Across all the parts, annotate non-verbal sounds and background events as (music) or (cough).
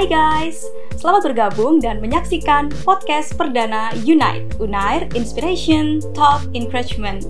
Hai guys, selamat bergabung dan menyaksikan podcast perdana Unite, Unair Inspiration, Talk, Encouragement.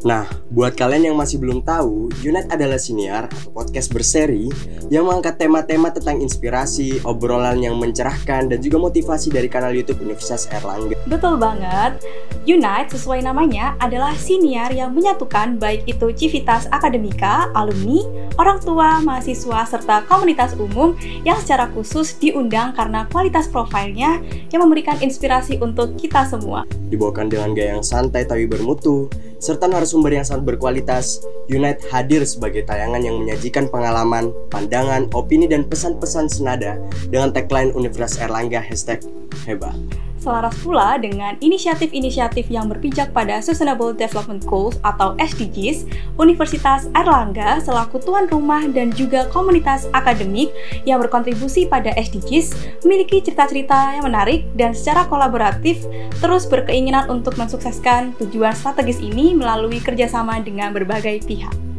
Nah, buat kalian yang masih belum tahu, Unite adalah siniar atau podcast berseri yang mengangkat tema-tema tentang inspirasi, obrolan yang mencerahkan, dan juga motivasi dari kanal YouTube Universitas Erlangga. Betul banget, Unite sesuai namanya adalah siniar yang menyatukan baik itu civitas akademika, alumni, orang tua, mahasiswa, serta komunitas umum yang secara khusus diundang karena kualitas profilnya yang memberikan inspirasi untuk kita semua. Dibawakan dengan gaya yang santai tapi bermutu, serta narasumber yang sangat berkualitas, Unite hadir sebagai tayangan yang menyajikan pengalaman, pandangan, opini, dan pesan-pesan senada dengan tagline Universitas Erlangga hashtag hebat. Selaras pula dengan inisiatif-inisiatif yang berpijak pada Sustainable Development Goals atau SDGs, Universitas Erlangga selaku tuan rumah dan juga komunitas akademik yang berkontribusi pada SDGs memiliki cerita-cerita yang menarik dan secara kolaboratif terus berkeinginan untuk mensukseskan tujuan strategis ini melalui kerjasama dengan berbagai pihak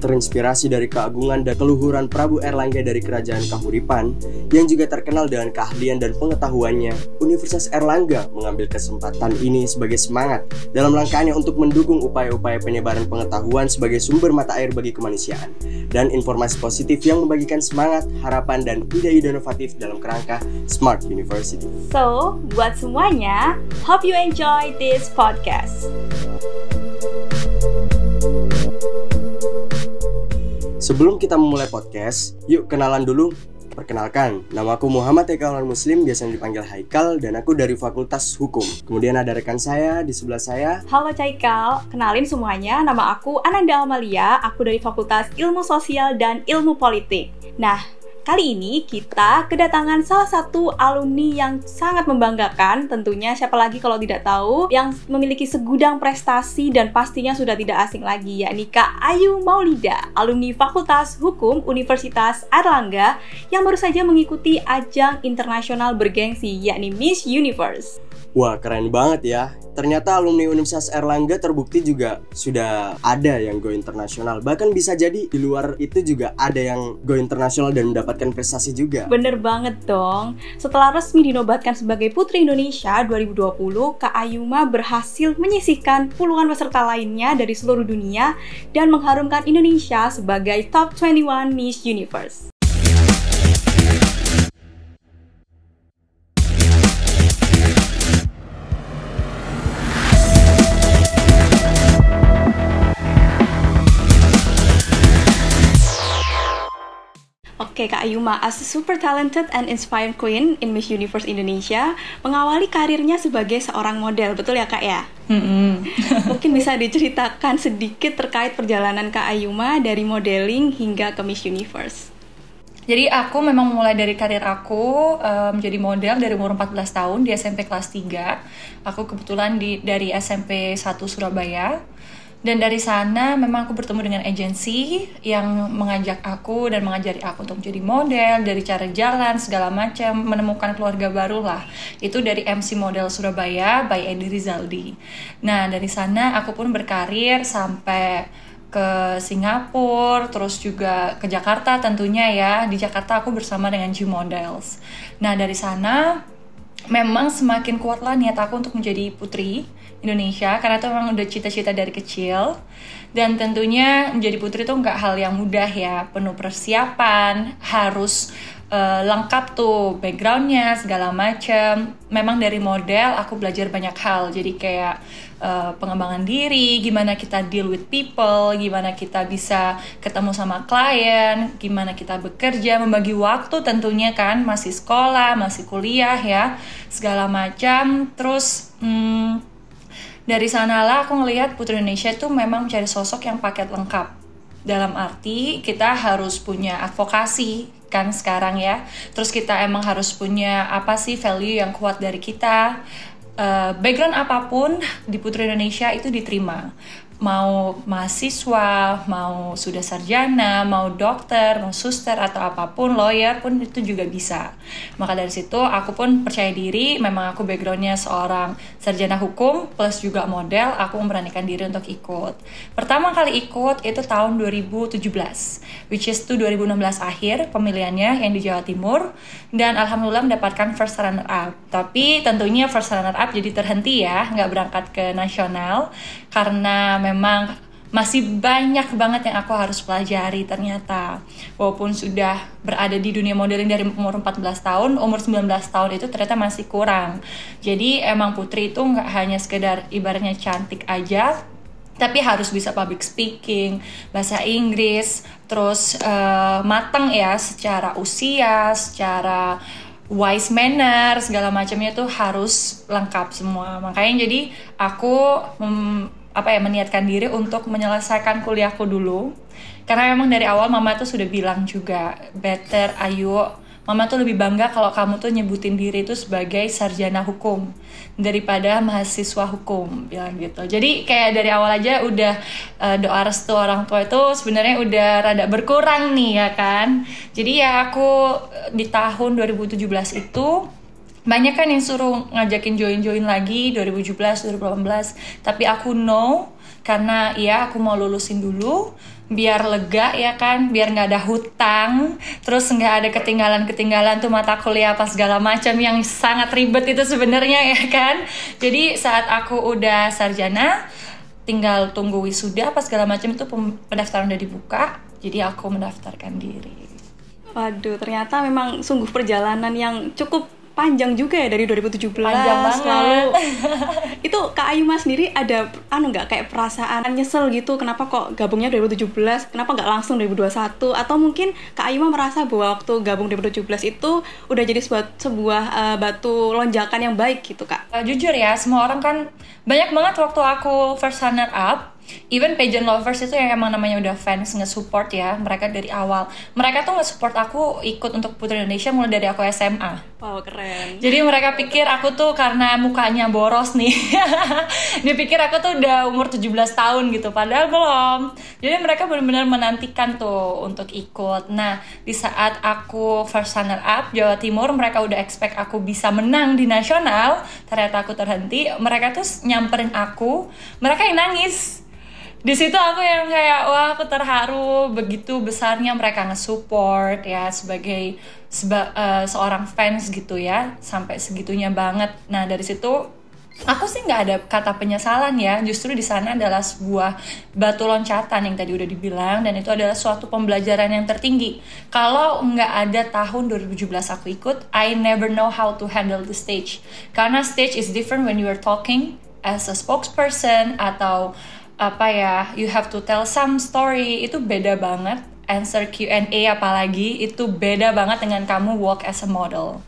terinspirasi dari keagungan dan keluhuran Prabu Erlangga dari Kerajaan Kahuripan yang juga terkenal dengan keahlian dan pengetahuannya, Universitas Erlangga mengambil kesempatan ini sebagai semangat dalam langkahnya untuk mendukung upaya-upaya penyebaran pengetahuan sebagai sumber mata air bagi kemanusiaan dan informasi positif yang membagikan semangat, harapan, dan ide-ide inovatif dalam kerangka Smart University. So, buat semuanya, hope you enjoy this podcast. Sebelum kita memulai podcast, yuk kenalan dulu. Perkenalkan, nama aku Muhammad Eka Muslim, biasa dipanggil Haikal, dan aku dari Fakultas Hukum. Kemudian ada rekan saya di sebelah saya. Halo Caikal, kenalin semuanya, nama aku Ananda Amalia, aku dari Fakultas Ilmu Sosial dan Ilmu Politik. Nah, Kali ini kita kedatangan salah satu alumni yang sangat membanggakan tentunya siapa lagi kalau tidak tahu yang memiliki segudang prestasi dan pastinya sudah tidak asing lagi yakni Kak Ayu Maulida, alumni Fakultas Hukum Universitas Erlangga yang baru saja mengikuti ajang internasional bergengsi yakni Miss Universe. Wah keren banget ya. Ternyata alumni Universitas Erlangga terbukti juga sudah ada yang go internasional. Bahkan bisa jadi di luar itu juga ada yang go internasional dan mendapatkan prestasi juga. Bener banget dong. Setelah resmi dinobatkan sebagai Putri Indonesia 2020 Kak Ayuma berhasil menyisihkan puluhan peserta lainnya dari seluruh dunia Dan mengharumkan Indonesia sebagai Top 21 Miss Universe Kak Ayuma, as a super talented and inspired queen in Miss Universe Indonesia, mengawali karirnya sebagai seorang model, betul ya Kak ya? Mm-hmm. (laughs) Mungkin bisa diceritakan sedikit terkait perjalanan Kak Ayuma dari modeling hingga ke Miss Universe. Jadi aku memang mulai dari karir aku um, jadi model dari umur 14 tahun di SMP kelas 3. Aku kebetulan di dari SMP 1 Surabaya dan dari sana memang aku bertemu dengan agensi yang mengajak aku dan mengajari aku untuk menjadi model dari cara jalan segala macam menemukan keluarga baru lah. Itu dari MC Model Surabaya by Edi Rizaldi. Nah dari sana aku pun berkarir sampai ke Singapura terus juga ke Jakarta tentunya ya. Di Jakarta aku bersama dengan G Models. Nah dari sana memang semakin kuatlah niat aku untuk menjadi putri Indonesia karena itu memang udah cita-cita dari kecil. Dan tentunya menjadi putri itu nggak hal yang mudah ya. Penuh persiapan harus uh, lengkap tuh backgroundnya segala macam memang dari model aku belajar banyak hal. Jadi kayak uh, pengembangan diri gimana kita deal with people gimana kita bisa ketemu sama klien gimana kita bekerja membagi waktu tentunya kan. Masih sekolah masih kuliah ya segala macam. Terus hmm, dari sanalah aku ngelihat Putri Indonesia itu memang mencari sosok yang paket lengkap. Dalam arti kita harus punya advokasi kan sekarang ya. Terus kita emang harus punya apa sih value yang kuat dari kita. Uh, background apa pun di Putri Indonesia itu diterima mau mahasiswa, mau sudah sarjana, mau dokter, mau suster atau apa pun, lawyer pun itu juga bisa. Maka dari situ aku pun percaya diri, memang aku backgroundnya seorang sarjana hukum plus juga model, aku memberanikan diri untuk ikut. Pertama kali ikut itu tahun 2017, which is to 2016 akhir pemilihannya yang di Jawa Timur dan alhamdulillah mendapatkan first runner up. Tapi tentunya first runner up jadi terhenti ya, nggak berangkat ke nasional karena memang masih banyak banget yang aku harus pelajari ternyata walaupun sudah berada di dunia modeling dari umur 14 tahun umur 19 tahun itu ternyata masih kurang jadi emang Putri itu nggak hanya sekedar ibaratnya cantik aja tapi harus bisa public speaking, bahasa Inggris, terus uh, mateng ya secara usia, secara wise manner segala macamnya tuh harus lengkap semua. Makanya jadi aku apa ya meniatkan diri untuk menyelesaikan kuliahku dulu. Karena memang dari awal mama tuh sudah bilang juga better ayo. Mama tuh lebih bangga kalau kamu tuh nyebutin diri itu sebagai sarjana hukum daripada mahasiswa hukum bilang gitu. Jadi kayak dari awal aja udah uh, doa restu orang tua itu sebenarnya udah rada berkurang nih ya kan? Jadi ya aku di tahun 2017 itu banyak kan yang suruh ngajakin join-join lagi 2017 2018 tapi aku no karena ya aku mau lulusin dulu biar lega ya kan biar nggak ada hutang terus nggak ada ketinggalan ketinggalan tuh mata kuliah apa segala macam yang sangat ribet itu sebenarnya ya kan. Jadi saat aku udah sarjana tinggal tunggu wisuda apa segala macam itu pendaftaran udah dibuka jadi aku mendaftarkan diri. Waduh, ternyata memang sungguh perjalanan yang cukup panjang juga ya dari 2017 panjang banget. lalu (laughs) itu Kak Ayu Mas sendiri ada anu nggak kayak perasaan nyesel gitu kenapa kok gabungnya 2017 kenapa nggak langsung 2021 atau mungkin Kak Ayu merasa bahwa waktu gabung 2017 itu udah jadi sebuah, sebuah uh, batu lonjakan yang baik gitu Kak? Uh, jujur ya semua orang kan banyak banget waktu aku first runner up even pageant lovers itu yang emang namanya udah fans nge-support ya mereka dari awal. Mereka tuh nge-support aku ikut untuk Putri Indonesia mulai dari aku SMA wow keren. Jadi mereka pikir aku tuh karena mukanya boros nih. (laughs) Dia pikir aku tuh udah umur 17 tahun gitu padahal belum. Jadi mereka benar-benar menantikan tuh untuk ikut. Nah di saat aku first runner up Jawa Timur mereka udah expect aku bisa menang di nasional ternyata aku terhenti mereka tuh nyamperin aku. Mereka yang nangis di situ aku yang kayak wah aku terharu begitu besarnya mereka nge-support ya sebagai seba, uh, seorang fans gitu ya sampai segitunya banget. Nah dari situ aku sih nggak ada kata penyesalan ya. Justru di sana adalah sebuah batu loncatan yang tadi udah dibilang dan itu adalah suatu pembelajaran yang tertinggi. Kalau nggak ada tahun 2017 aku ikut I never know how to handle the stage. Karena stage is different when you are talking as a spokesperson atau apa ya you have to tell some story. Itu beda banget. Answer Q&A apalagi itu beda banget dengan kamu walk as a model.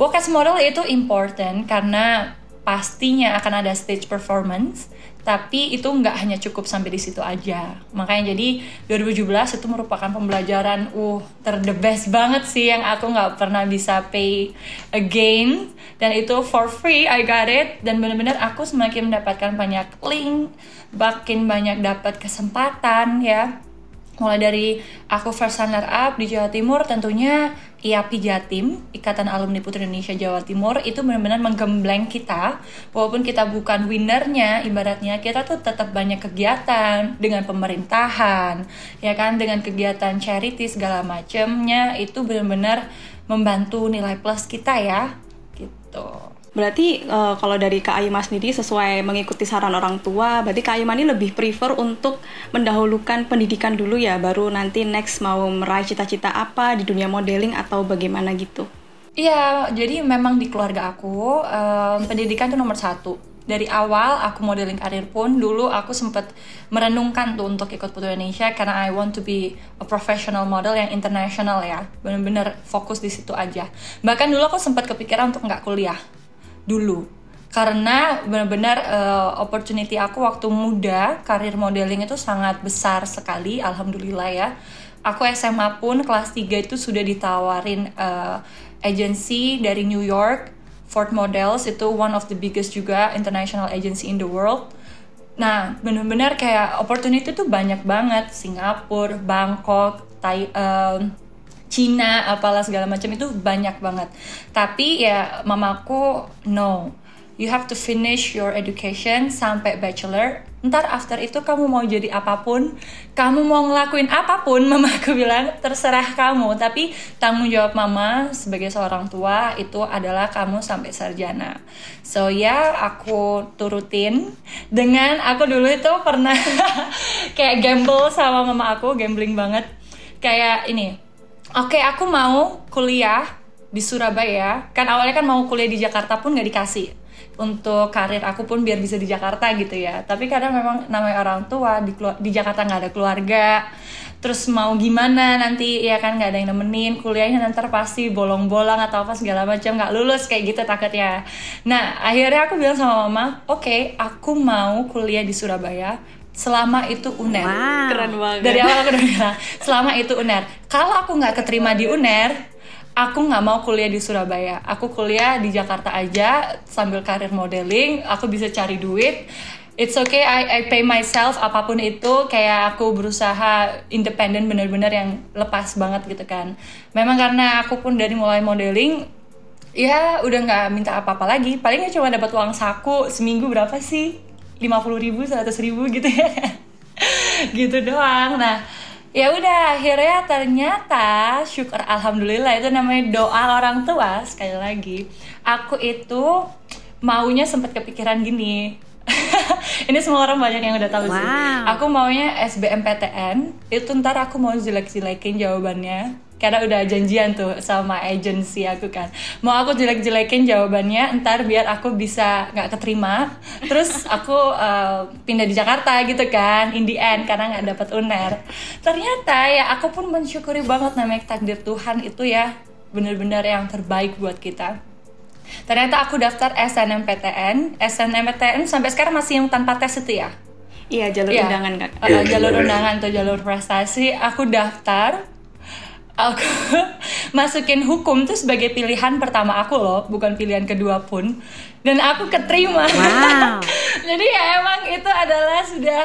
Walk as a model itu important karena pastinya akan ada stage performance tapi itu nggak hanya cukup sampai di situ aja. Makanya jadi 2017 itu merupakan pembelajaran uh ter banget sih yang aku nggak pernah bisa pay again. Dan itu for free I got it. Dan benar-benar aku semakin mendapatkan banyak link makin banyak dapat kesempatan ya mulai dari aku first runner up di Jawa Timur tentunya IAPI Jatim Ikatan Alumni Putri Indonesia Jawa Timur itu benar-benar menggembleng kita. Walaupun kita bukan winnernya ibaratnya kita tuh tetap banyak kegiatan dengan pemerintahan ya kan? Dengan kegiatan charity segala macamnya itu benar-benar membantu nilai plus kita ya gitu Berarti uh, kalau dari Kak Ayu Mas sendiri sesuai mengikuti saran orang tua, berarti Kak Ayu ini lebih prefer untuk mendahulukan pendidikan dulu ya, baru nanti next mau meraih cita-cita apa di dunia modeling atau bagaimana gitu? Iya, jadi memang di keluarga aku um, pendidikan itu nomor satu. Dari awal aku modeling karir pun dulu aku sempat merenungkan tuh untuk ikut Putri Indonesia karena I want to be a professional model yang international ya, bener-bener fokus di situ aja. Bahkan dulu aku sempat kepikiran untuk nggak kuliah dulu. Karena benar-benar uh, opportunity aku waktu muda karir modeling itu sangat besar sekali alhamdulillah ya. Aku SMA pun kelas 3 itu sudah ditawarin uh, agency dari New York. Ford Models itu one of the biggest juga international agency in the world. Nah, bener-bener kayak opportunity tuh banyak banget. Singapura, Bangkok, Thai, um, Cina, apalah segala macam itu banyak banget. Tapi ya mamaku no, you have to finish your education sampai bachelor. Ntar after itu kamu mau jadi apa pun kamu mau ngelakuin apa pun (laughs) mama aku bilang terserah kamu. Tapi tanggung jawab mama sebagai seorang tua itu adalah kamu sampai sarjana. So ya aku turutin. Dengan aku dulu itu pernah (laughs) kayak gamble sama mama aku gambling banget. Kayak ini oke okay, aku mau kuliah di Surabaya. Kan awalnya kan mau kuliah di Jakarta pun nggak dikasih. Untuk karir aku pun biar bisa di Jakarta gitu ya. Tapi kadang memang namanya orang tua di di Jakarta nggak ada keluarga. Terus mau gimana nanti ya kan nggak ada yang nemenin. Kuliahnya nanti pasti bolong-bolong atau apa segala macam. Nggak lulus kayak gitu takutnya. Nah akhirnya aku bilang sama mama oke okay, aku mau kuliah di Surabaya selama itu UNER. Wow. Keren banget. Dari awal aku udah bilang, selama itu UNER. Kalau aku nggak keterima di UNER, aku nggak mau kuliah di Surabaya aku kuliah di Jakarta aja sambil karir modeling aku bisa cari duit It's okay, I, I pay myself apa pun itu kayak aku berusaha independen bener-bener yang lepas banget gitu kan. Memang karena aku pun dari mulai modeling ya udah nggak minta apa-apa lagi. Palingnya cuma dapat uang saku seminggu berapa sih? 50 ribu, 100 ribu gitu ya. (laughs) gitu doang. Nah ya udah akhirnya ternyata syukur alhamdulillah itu namanya doa orang tua sekali lagi aku itu maunya sempat kepikiran gini (laughs) ini semua orang banyak yang udah tahu wow. sih aku maunya SBMPTN itu ntar aku mau jelek-jelekin jawabannya karena udah janjian tuh sama agensi aku kan. Mau aku jelek-jelekin jawabannya ntar biar aku bisa nggak keterima. Terus aku uh, pindah di Jakarta gitu kan in the end karena nggak dapat uner. Ternyata ya aku pun mensyukuri banget namanya takdir Tuhan itu ya bener-bener yang terbaik buat kita. Ternyata aku daftar SNMPTN SNMPTN sampai sekarang masih yang tanpa tes itu ya? Iya jalur ya. undangan kak. Uh, jalur undangan atau jalur prestasi aku daftar aku (laughs) masukin hukum tuh sebagai pilihan pertama aku loh, bukan pilihan kedua pun. Dan aku keterima. Wow. (laughs) Jadi ya emang itu adalah sudah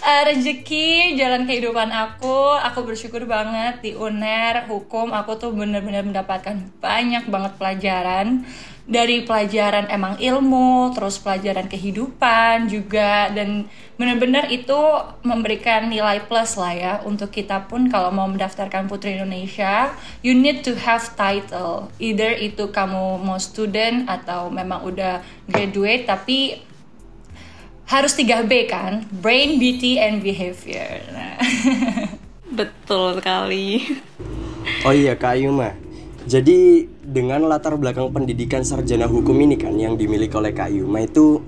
uh, rezeki jalan kehidupan aku. Aku bersyukur banget di UNER hukum aku tuh bener-bener mendapatkan banyak banget pelajaran dari pelajaran emang ilmu, terus pelajaran kehidupan juga dan benar-benar itu memberikan nilai plus lah ya untuk kita pun kalau mau mendaftarkan Putri Indonesia, you need to have title. Either itu kamu mau student atau memang udah graduate tapi harus 3B kan, brain, beauty and behavior. Nah. (laughs) Betul sekali. Oh iya Kak Yuma. Jadi dengan latar belakang pendidikan sarjana hukum ini kan yang dimiliki oleh Kak Yuma itu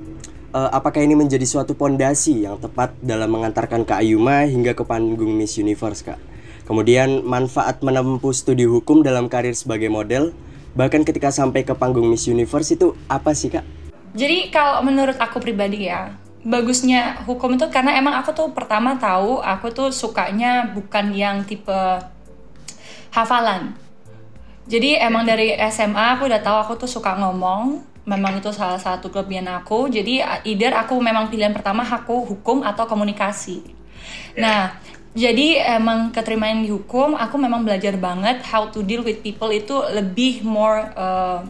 uh, apakah ini menjadi suatu pondasi yang tepat dalam mengantarkan Kak Yuma hingga ke panggung Miss Universe Kak? Kemudian manfaat menempuh studi hukum dalam karir sebagai model bahkan ketika sampai ke panggung Miss Universe itu apa sih Kak? Jadi kalau menurut aku pribadi ya bagusnya hukum itu karena emang aku tuh pertama tahu aku tuh sukanya bukan yang tipe hafalan jadi emang dari SMA aku udah tahu aku tuh suka ngomong. Memang itu salah satu kelebihan aku. Jadi either aku memang pilihan pertama aku hukum atau komunikasi. Nah jadi emang keterimaan di hukum aku memang belajar banget how to deal with people itu lebih more uh,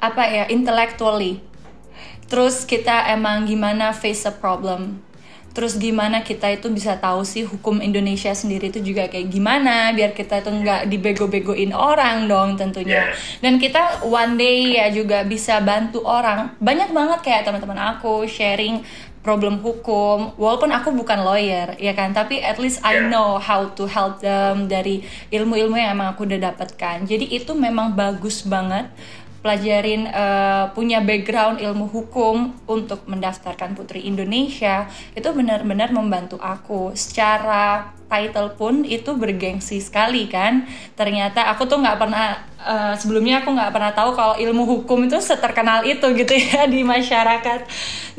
apa ya intellectually. Terus kita emang gimana face a problem terus gimana kita itu bisa tahu sih hukum Indonesia sendiri itu juga kayak gimana biar kita itu nggak dibego-begoin orang dong tentunya. Dan kita one day ya juga bisa bantu orang. Banyak banget kayak teman-teman aku sharing problem hukum walaupun aku bukan lawyer ya kan? Tapi at least I know how to help them dari ilmu-ilmu yang emang aku udah dapatkan. Jadi itu memang bagus banget pelajarin uh, punya background ilmu hukum untuk mendaftarkan Putri Indonesia itu benar-benar membantu aku. Secara title pun itu bergengsi sekali kan? Ternyata aku tuh nggak pernah uh, sebelumnya aku nggak pernah tahu kalau ilmu hukum itu seterkenal itu (laughs) gitu ya di masyarakat.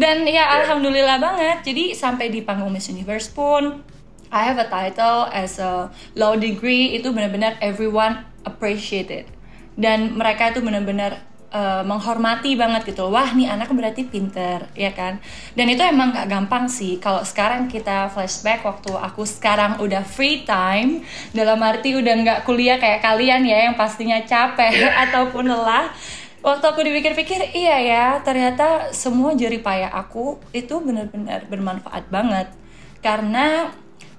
Dan ya alhamdulillah banget. Jadi sampai di panggung Miss Universe pun I have a title as a law degree. Itu benar-benar everyone appreciated dan mereka itu benar-benar uh, menghormati banget gitu. Wah nih anak berarti pinter ya kan? Dan itu emang gak gampang sih. Kalau sekarang kita flashback waktu aku sekarang udah free time dalam arti udah nggak kuliah kayak kalian ya yang pastinya capek (laughs) ataupun lelah. Waktu aku dipikir-pikir iya ya ternyata semua jerih payah aku itu benar-benar bermanfaat banget. Karena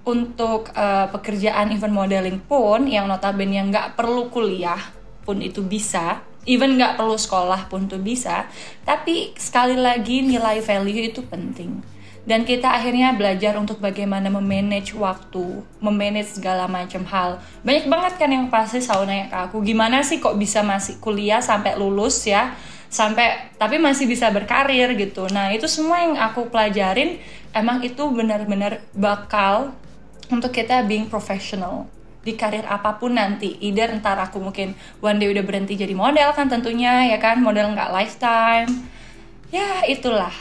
untuk uh, pekerjaan event modeling pun yang notabene yang nggak perlu kuliah pun itu bisa even nggak perlu sekolah pun tuh bisa tapi sekali lagi nilai value itu penting dan kita akhirnya belajar untuk bagaimana memanage waktu, memanage segala macam hal. Banyak banget kan yang pasti selalu nanya ke aku, gimana sih kok bisa masih kuliah sampai lulus ya, sampai tapi masih bisa berkarir gitu. Nah itu semua yang aku pelajarin emang itu benar-benar bakal untuk kita being professional di karir apa pun nanti either ntar aku mungkin one day udah berhenti jadi model kan tentunya ya kan model nggak lifetime ya itulah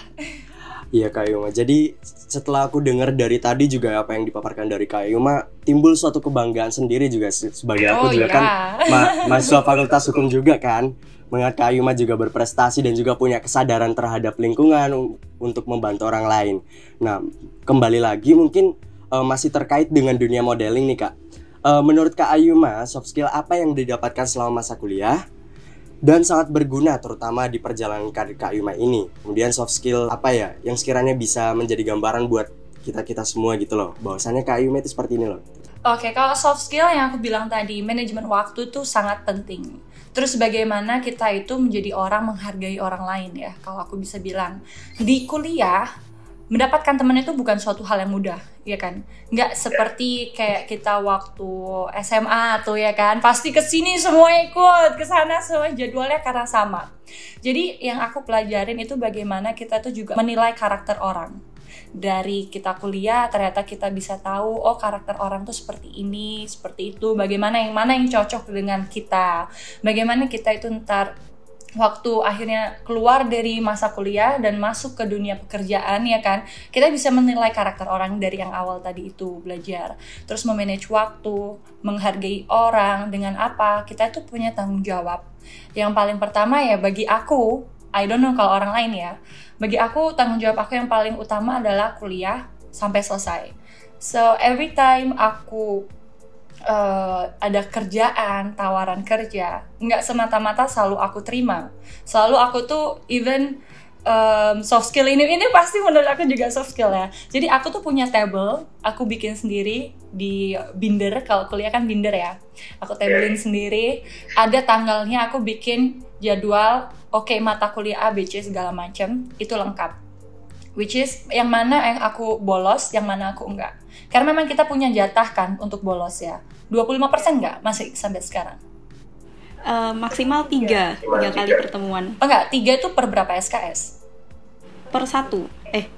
Iya Kak Yuma. Jadi setelah aku dengar dari tadi juga apa yang dipaparkan dari Kak Yuma, timbul suatu kebanggaan sendiri juga sebagai aku oh, juga iya. kan ma mahasiswa Fakultas Hukum juga kan. Mengingat Kak Yuma juga berprestasi dan juga punya kesadaran terhadap lingkungan untuk membantu orang lain. Nah, kembali lagi mungkin uh, masih terkait dengan dunia modeling nih Kak. Uh, menurut Kak Ayuma, soft skill apa yang didapatkan selama masa kuliah? dan sangat berguna terutama di perjalanan karir Kak Yuma ini. Kemudian soft skill apa ya yang sekiranya bisa menjadi gambaran buat kita-kita semua gitu loh. Bahwasannya Kak Yuma itu seperti ini loh. Oke, kalau soft skill yang aku bilang tadi, manajemen waktu itu sangat penting. Terus bagaimana kita itu menjadi orang menghargai orang lain ya. Kalau aku bisa bilang di kuliah mendapatkan teman itu bukan suatu hal yang mudah, ya kan? Nggak seperti kayak kita waktu SMA tuh ya kan, pasti ke sini semua ikut, ke sana semua jadwalnya karena sama. Jadi yang aku pelajarin itu bagaimana kita tuh juga menilai karakter orang. Dari kita kuliah ternyata kita bisa tahu oh karakter orang tuh seperti ini, seperti itu, bagaimana yang mana yang cocok dengan kita. Bagaimana kita itu ntar waktu akhirnya keluar dari masa kuliah dan masuk ke dunia pekerjaan ya kan kita bisa menilai karakter orang dari yang awal tadi itu belajar. Terus memanage waktu menghargai orang dengan apa kita itu punya tanggung jawab. Yang paling pertama ya bagi aku I don't know kalau orang lain ya bagi aku tanggung jawab aku yang paling utama adalah kuliah sampai selesai. So every time aku uh, ada kerjaan, tawaran kerja, nggak semata-mata selalu aku terima. Selalu aku tuh even um, soft skill ini ini pasti menurut aku juga soft skill ya. Jadi aku tuh punya table, aku bikin sendiri di binder. Kalau kuliah kan binder ya. Aku tablein sendiri. Ada tanggalnya aku bikin jadwal. Oke okay, mata kuliah A, B, C segala macam itu lengkap. Which is yang mana yang aku bolos, yang mana aku enggak. Karena memang kita punya jatah kan untuk bolos ya. 25% nggak masih sampai sekarang? Uh, maksimal tiga, tiga kali pertemuan. Oh enggak, tiga itu per berapa SKS? Per satu, eh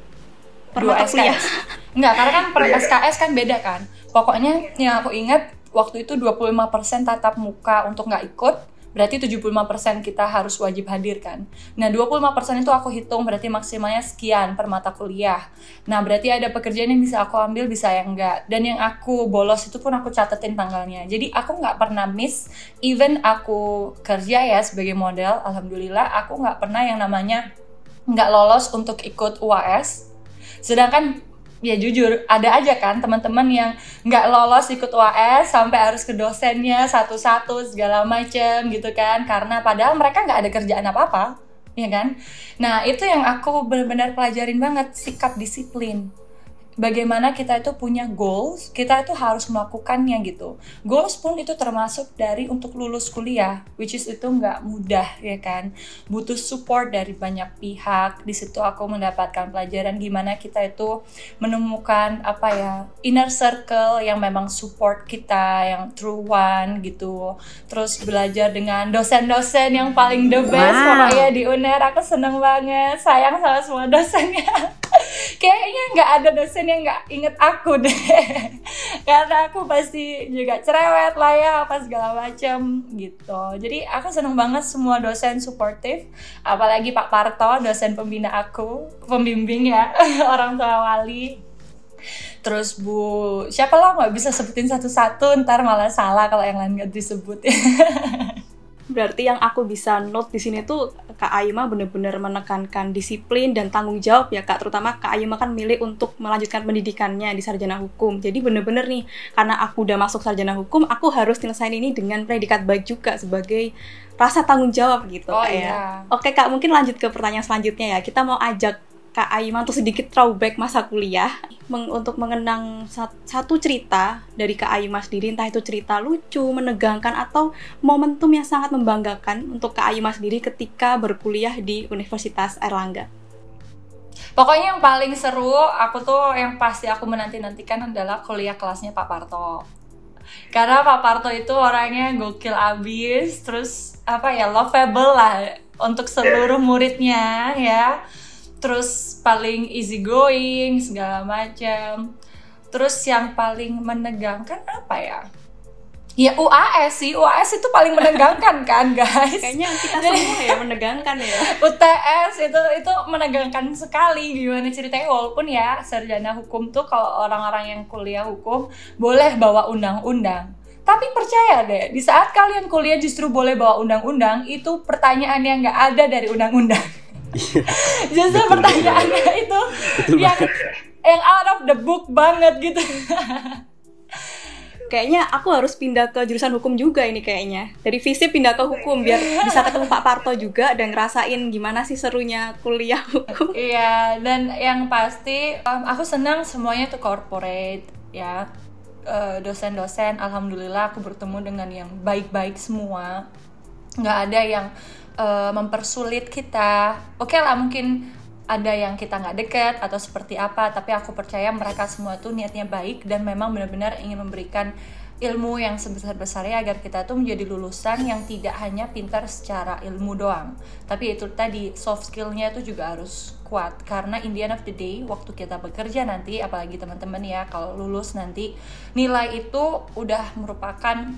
per dua SKS. Kuliah. (laughs) Enggak, karena kan per SKS kan beda kan. Pokoknya yang aku ingat waktu itu 25% tatap muka untuk nggak ikut, berarti 75% kita harus wajib hadir kan. Nah, 25% itu aku hitung berarti maksimalnya sekian per mata kuliah. Nah, berarti ada pekerjaan yang bisa aku ambil, bisa yang enggak. Dan yang aku bolos itu pun aku catetin tanggalnya. Jadi aku nggak pernah miss, even aku kerja ya sebagai model, alhamdulillah aku nggak pernah yang namanya nggak lolos untuk ikut UAS. Sedangkan ya jujur ada aja kan teman-teman yang nggak lolos ikut UAS sampai harus ke dosennya satu-satu segala macem gitu kan. Karena padahal mereka nggak ada kerjaan apa-apa ya kan? Nah itu yang aku benar-benar pelajarin banget sikap disiplin bagaimana kita itu punya goals, kita itu harus melakukannya gitu. Goals pun itu termasuk dari untuk lulus kuliah, which is itu nggak mudah ya kan. Butuh support dari banyak pihak. Di situ aku mendapatkan pelajaran gimana kita itu menemukan apa ya inner circle yang memang support kita, yang true one gitu. Terus belajar dengan dosen-dosen yang paling the best wow. pokoknya di UNER. Aku seneng banget, sayang sama semua dosennya. (laughs) Kayaknya nggak ada dosen yang nggak inget aku (laughs) deh. Karena aku pasti juga cerewet lah ya apa segala macam gitu. Jadi aku seneng banget semua dosen suportif apalagi Pak Parto dosen pembina aku pembimbing ya (laughs) orang tua wali. Terus Bu siapa lah nggak bisa sebutin satu-satu ntar malah salah kalau yang lain nggak disebut (laughs) Berarti yang aku bisa note di sini tuh Kak Aima bener-bener menekankan disiplin dan tanggung jawab ya Kak. Terutama Kak Aima kan milih untuk melanjutkan pendidikannya di sarjana hukum. Jadi bener-bener nih, karena aku udah masuk sarjana hukum, aku harus nyelesain ini dengan predikat baik juga sebagai rasa tanggung jawab gitu Oh, Kak ya. iya. Oke Kak, mungkin lanjut ke pertanyaan selanjutnya ya. Kita mau ajak Kak Aima untuk sedikit throwback masa kuliah meng- untuk mengenang sat- satu cerita dari Kak Aima sendiri, entah itu cerita lucu, menegangkan atau momentum yang sangat membanggakan untuk Kak Aima sendiri ketika berkuliah di Universitas Erlangga. Pokoknya yang paling seru, aku tuh yang pasti aku menanti-nantikan adalah kuliah kelasnya Pak Parto. Karena Pak Parto itu orangnya gokil abis, terus apa ya lovable lah untuk seluruh muridnya ya. Terus paling easy going segala macam. Terus yang paling menegangkan apa ya? Ya UAS sih, UAS itu paling menegangkan (laughs) kan guys. Kayaknya kita semua ya menegangkan ya. (laughs) UTS itu itu menegangkan sekali gimana ceritanya walaupun ya sarjana hukum tuh kalau orang-orang yang kuliah hukum boleh bawa undang-undang tapi percaya deh di saat kalian kuliah justru boleh bawa undang-undang itu pertanyaan yang nggak ada dari undang-undang justru Betul, pertanyaannya itu Betul yang banget. yang out of the book banget gitu Kayaknya aku harus pindah ke jurusan hukum juga ini kayaknya. Dari fisip pindah ke hukum biar bisa ketemu Pak Parto juga dan ngerasain gimana sih serunya kuliah hukum. Iya, dan yang pasti um, aku senang semuanya tuh corporate ya. Eh, dosen-dosen, alhamdulillah aku bertemu dengan yang baik-baik semua. Nggak ada yang eh, mempersulit kita. Oke lah, mungkin ada yang kita nggak deket atau seperti apa, tapi aku percaya mereka semua tuh niatnya baik dan memang benar-benar ingin memberikan ilmu yang sebesar-besarnya agar kita tuh menjadi lulusan yang tidak hanya pintar secara ilmu doang tapi itu tadi soft skillnya itu juga harus kuat karena in the end of the day waktu kita bekerja nanti apalagi teman-teman ya kalau lulus nanti nilai itu udah merupakan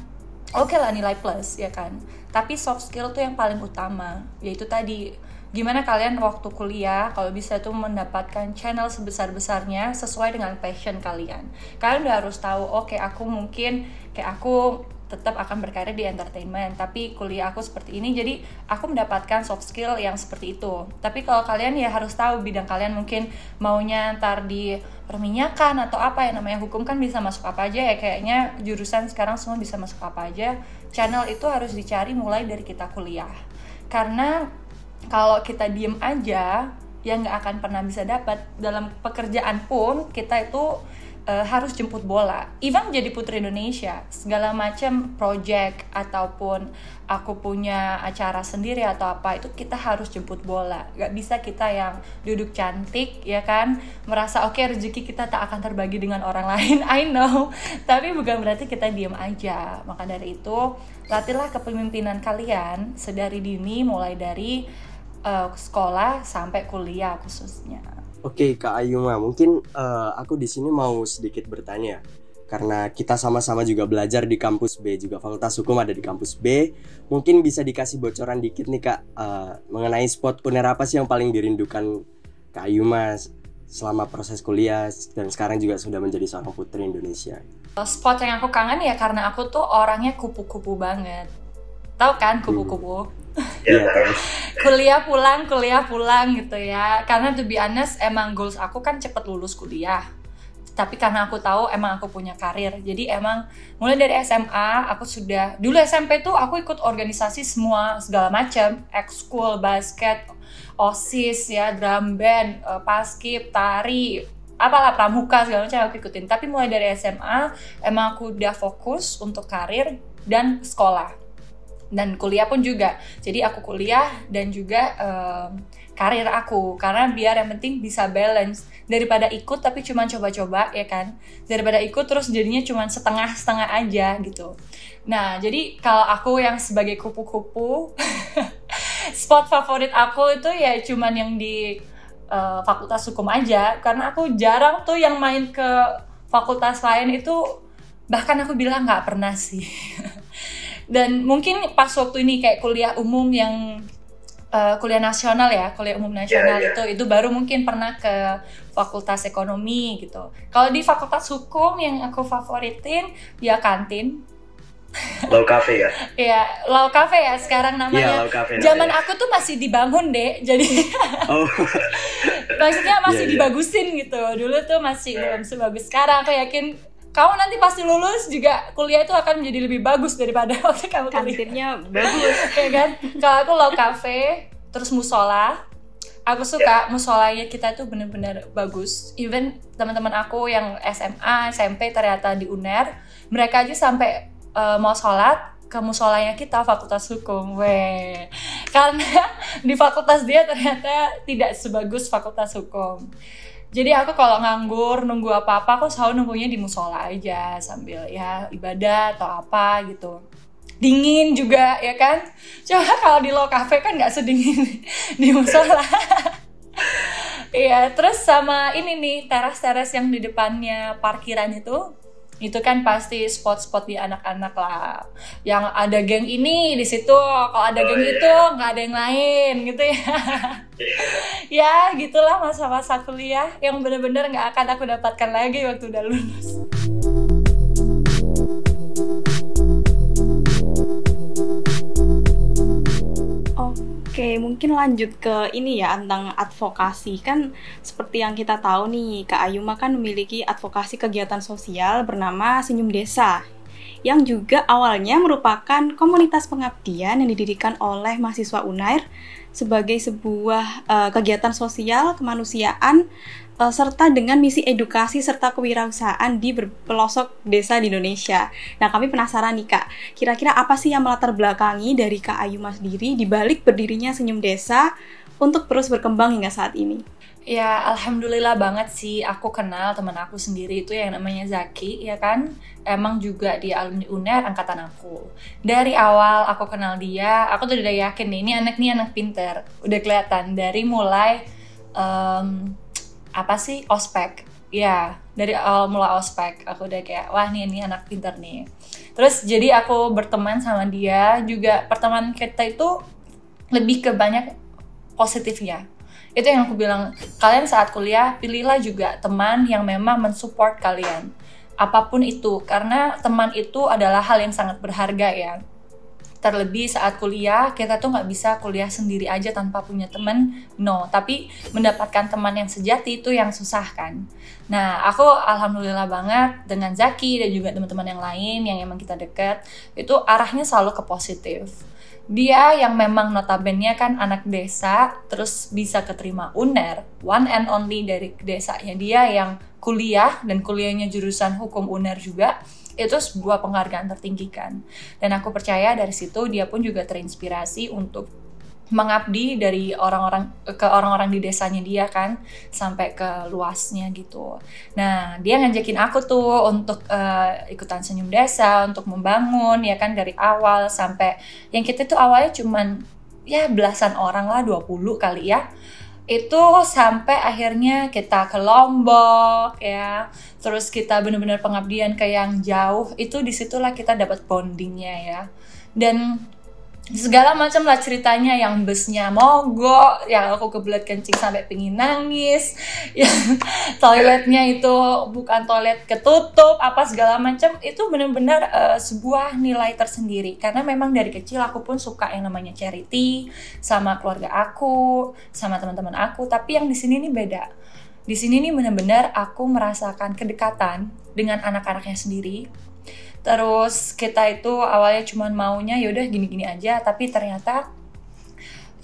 oke lah nilai plus ya kan? Tapi soft skill tuh yang paling utama yaitu tadi gimana kalian waktu kuliah kalau bisa tuh mendapatkan channel sebesar-besarnya sesuai dengan passion kalian. Kalian udah harus tahu oke aku mungkin kayak aku tetap akan berkarir di entertainment. Tapi kuliah aku seperti ini jadi aku mendapatkan soft skill yang seperti itu. Tapi kalau kalian ya harus tahu bidang kalian mungkin maunya ntar di perminyakan atau apa ya namanya hukum kan bisa masuk apa aja ya. Kayaknya jurusan sekarang semua bisa masuk apa aja. Channel itu harus dicari mulai dari kita kuliah. Karena kalau kita diem aja ya nggak akan pernah bisa dapat. Dalam pekerjaan pun kita itu eh, harus jemput bola. Even jadi putri Indonesia segala macam project ataupun aku punya acara sendiri atau apa itu kita harus jemput bola. Nggak bisa kita yang duduk cantik ya kan? Merasa oke rezeki kita tak akan terbagi dengan orang (laughs) lain. I know. Tapi bukan berarti kita diem aja. Maka dari itu latihlah kepemimpinan kalian sedari dini mulai dari eh, sekolah sampai kuliah khususnya Oke Kak Ayuma, mungkin eh, aku di sini mau sedikit bertanya karena kita sama-sama juga belajar di kampus B juga Fakultas Hukum ada di kampus B. Mungkin bisa dikasih bocoran dikit nih Kak eh, mengenai spot kuliner apa sih yang paling dirindukan Kak Ayuma selama proses kuliah dan sekarang juga sudah menjadi seorang putri Indonesia. spot yang aku kangen ya karena aku tuh orangnya kupu-kupu banget tahu kan kupu-kupu Iya tahu. kuliah pulang kuliah pulang gitu ya. Karena to be honest emang goals aku kan cepet lulus kuliah. Tapi karena aku tahu emang aku punya karir. Jadi emang mulai dari SMA aku sudah dulu SMP tuh aku ikut organisasi semua segala macam ekskul basket osis ya drum band eh, paskib tari apalah pramuka segala macam aku ikutin. Tapi mulai dari SMA emang aku udah fokus untuk karir dan sekolah dan kuliah pun juga. Jadi aku kuliah dan juga em, karir aku. Karena biar yang penting bisa balance. Daripada ikut tapi cuma coba-coba ya kan? Daripada ikut terus jadinya cuma setengah-setengah aja gitu. Nah jadi kalau aku yang sebagai kupu-kupu (laughs) spot favorit aku itu ya cuman yang di eh, fakultas hukum aja. Karena aku jarang tuh yang main ke fakultas lain itu bahkan aku bilang nggak pernah sih (laughs) dan mungkin pas waktu ini kayak kuliah umum yang eh, kuliah nasional ya kuliah umum nasional Iya, iya. itu itu baru mungkin pernah ke fakultas ekonomi gitu kalau di fakultas hukum yang aku favoritin ya kantin (laughs) Low Cafe ya? Iya, Low Cafe ya sekarang namanya. Iya, Low Cafe. Zaman namanya. aku tuh masih dibangun deh, jadi (laughs) Oh. maksudnya masih Iya, iya. dibagusin gitu. Dulu tuh masih belum sebagus sekarang. Aku yakin kamu nanti pasti lulus juga kuliah itu akan menjadi lebih bagus daripada (laughs) waktu kamu. Kantinnya bagus. (laughs) ya kan? Kalau aku Low Cafe, terus musola. Aku suka musolanya kita tuh bener-bener bagus. Even teman-teman aku yang SMA, SMP ternyata di UNER, mereka aja sampai eh, mau sholat ke musolanya kita Fakultas Hukum. Weh. Karena (laughs) di fakultas dia ternyata tidak sebagus Fakultas Hukum. Jadi aku kalau nganggur nunggu apa-apa aku selalu nunggunya di musola aja sambil ya ibadah atau apa gitu. Dingin juga ya kan? Coba (laughs) kalau di low cafe kan nggak sedingin (laughs) di musola. (laughs) Iya, terus sama ini nih teras-teras yang di depannya parkiran itu, itu kan pasti spot-spot di anak-anak lah. Yang ada geng ini di situ, kalau ada Oh, geng iya. itu nggak ada yang lain gitu ya. (laughs) ya, gitulah masa-masa kuliah yang bener-bener nggak akan aku dapatkan lagi waktu udah lulus. Oke, mungkin lanjut ke ini ya tentang advokasi. Kan seperti yang kita tahu nih, Kak Ayuma kan memiliki advokasi kegiatan sosial bernama Senyum Desa yang juga awalnya merupakan komunitas pengabdian yang didirikan oleh mahasiswa UNAIR sebagai sebuah eh, kegiatan sosial kemanusiaan eh, serta dengan misi edukasi serta kewirausahaan di pelosok desa di Indonesia. Nah, kami penasaran nih Kak, kira-kira apa sih yang melatar belakangi dari Kak Ayuma sendiri di balik berdirinya Senyum Desa untuk terus berkembang hingga saat ini? Ya, alhamdulillah banget sih aku kenal teman aku sendiri itu yang namanya Zaki, ya kan? Emang juga dia alumni UNER angkatan aku. Dari awal aku kenal dia, aku tuh udah yakin nih, ini anak nih anak pinter. Udah kelihatan dari mulai em, apa sih ospek. Ya, dari awal mulai ospek aku udah kayak wah nih ini anak pinter nih. Terus jadi aku berteman sama dia juga pertemanan kita itu lebih ke banyak positifnya itu yang aku bilang kalian saat kuliah pilihlah juga teman yang memang mensupport kalian apa pun itu karena teman itu adalah hal yang sangat berharga ya terlebih saat kuliah kita tuh nggak bisa kuliah sendiri aja tanpa punya teman no tapi mendapatkan teman yang sejati itu yang susah kan. Nah aku alhamdulillah banget dengan Zaki dan juga teman-teman yang lain yang emang kita deket itu arahnya selalu ke positif. Dia yang memang notabene kan anak desa terus bisa keterima UNER one and only dari desanya dia yang kuliah dan kuliahnya jurusan hukum UNER juga itu sebuah penghargaan tertinggi kan dan aku percaya dari situ dia pun juga terinspirasi untuk mengabdi dari orang-orang ke orang-orang di desanya dia kan sampai ke luasnya gitu. Nah dia ngajakin aku tuh untuk eh, ikutan senyum desa untuk membangun ya kan dari awal sampai yang kita tuh awalnya cuman ya belasan orang lah 20 kali ya itu sampai akhirnya kita ke Lombok ya. Terus kita benar-benar pengabdian ke yang jauh itu di situlah kita dapat bondingnya ya. Dan segala macam lah ceritanya yang busnya mogok yang aku kebelet kencing sampai pingin nangis (laughs) yang toiletnya itu bukan toilet ketutup apa segala macam itu benar-benar eh, sebuah nilai tersendiri. Karena memang dari kecil aku pun suka yang namanya charity sama keluarga aku sama teman-teman aku. Tapi yang di sini nih beda. Di sini nih benar-benar aku merasakan kedekatan dengan anak-anaknya sendiri terus kita itu awalnya cuman maunya yaudah gini-gini aja. Tapi ternyata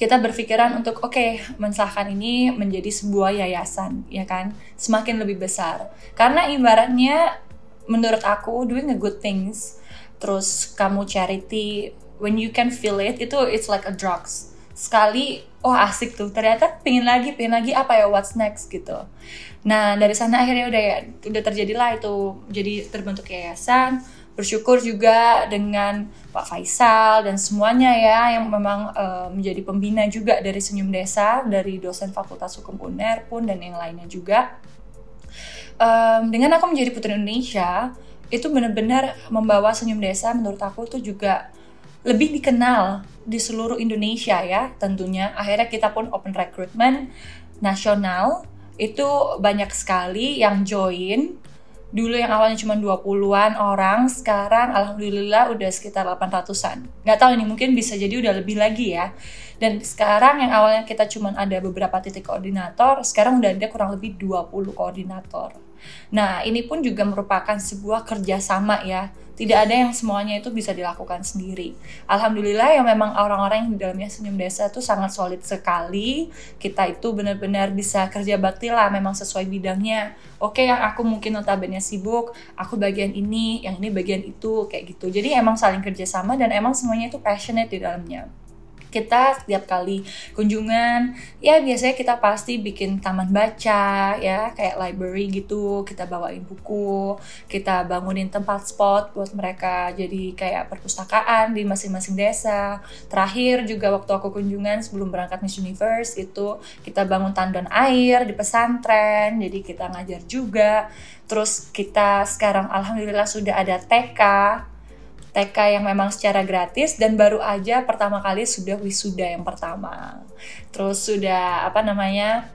kita berpikiran untuk oke mensahkan ini menjadi sebuah yayasan ya kan? Semakin lebih besar. Karena ibaratnya menurut aku doing a good things terus kamu charity when you can feel it itu it's like a drugs. Sekali oh asik tuh ternyata pingin lagi pingin lagi apa ya what's next? gitu. Nah dari sana akhirnya udah ya udah terjadilah itu jadi terbentuk yayasan bersyukur juga dengan Pak Faisal dan semuanya ya yang memang eh, menjadi pembina juga dari Senyum Desa dari dosen Fakultas Hukum UNER pun dan yang lainnya juga. Em, dengan aku menjadi putri Indonesia itu benar-benar membawa Senyum Desa menurut aku tuh juga lebih dikenal di seluruh Indonesia ya tentunya. Akhirnya kita pun open recruitment nasional. Itu banyak sekali yang join dulu yang awalnya cuma 20-an orang, sekarang alhamdulillah udah sekitar 800-an. Nggak tahu ini mungkin bisa jadi udah lebih lagi ya. Dan sekarang yang awalnya kita cuma ada beberapa titik koordinator, sekarang udah ada kurang lebih 20 koordinator. Nah, ini pun juga merupakan sebuah kerjasama ya tidak ada yang semuanya itu bisa dilakukan sendiri. Alhamdulillah yang memang orang-orang yang di dalamnya senyum desa itu sangat solid sekali. Kita itu benar-benar bisa kerja bakti lah memang sesuai bidangnya. Oke yang aku mungkin notabene sibuk, aku bagian ini, yang ini bagian itu kayak gitu. Jadi emang saling kerjasama dan emang semuanya itu passionate di dalamnya kita setiap kali kunjungan ya biasanya kita pasti bikin taman baca ya kayak library gitu kita bawain buku kita bangunin tempat spot buat mereka jadi kayak perpustakaan di masing-masing desa. Terakhir juga waktu aku kunjungan sebelum berangkat Miss Universe itu kita bangun tandon air di pesantren jadi kita ngajar juga. Terus kita sekarang alhamdulillah sudah ada TK TK yang memang secara gratis dan baru aja pertama kali sudah wisuda yang pertama. Terus sudah apa namanya?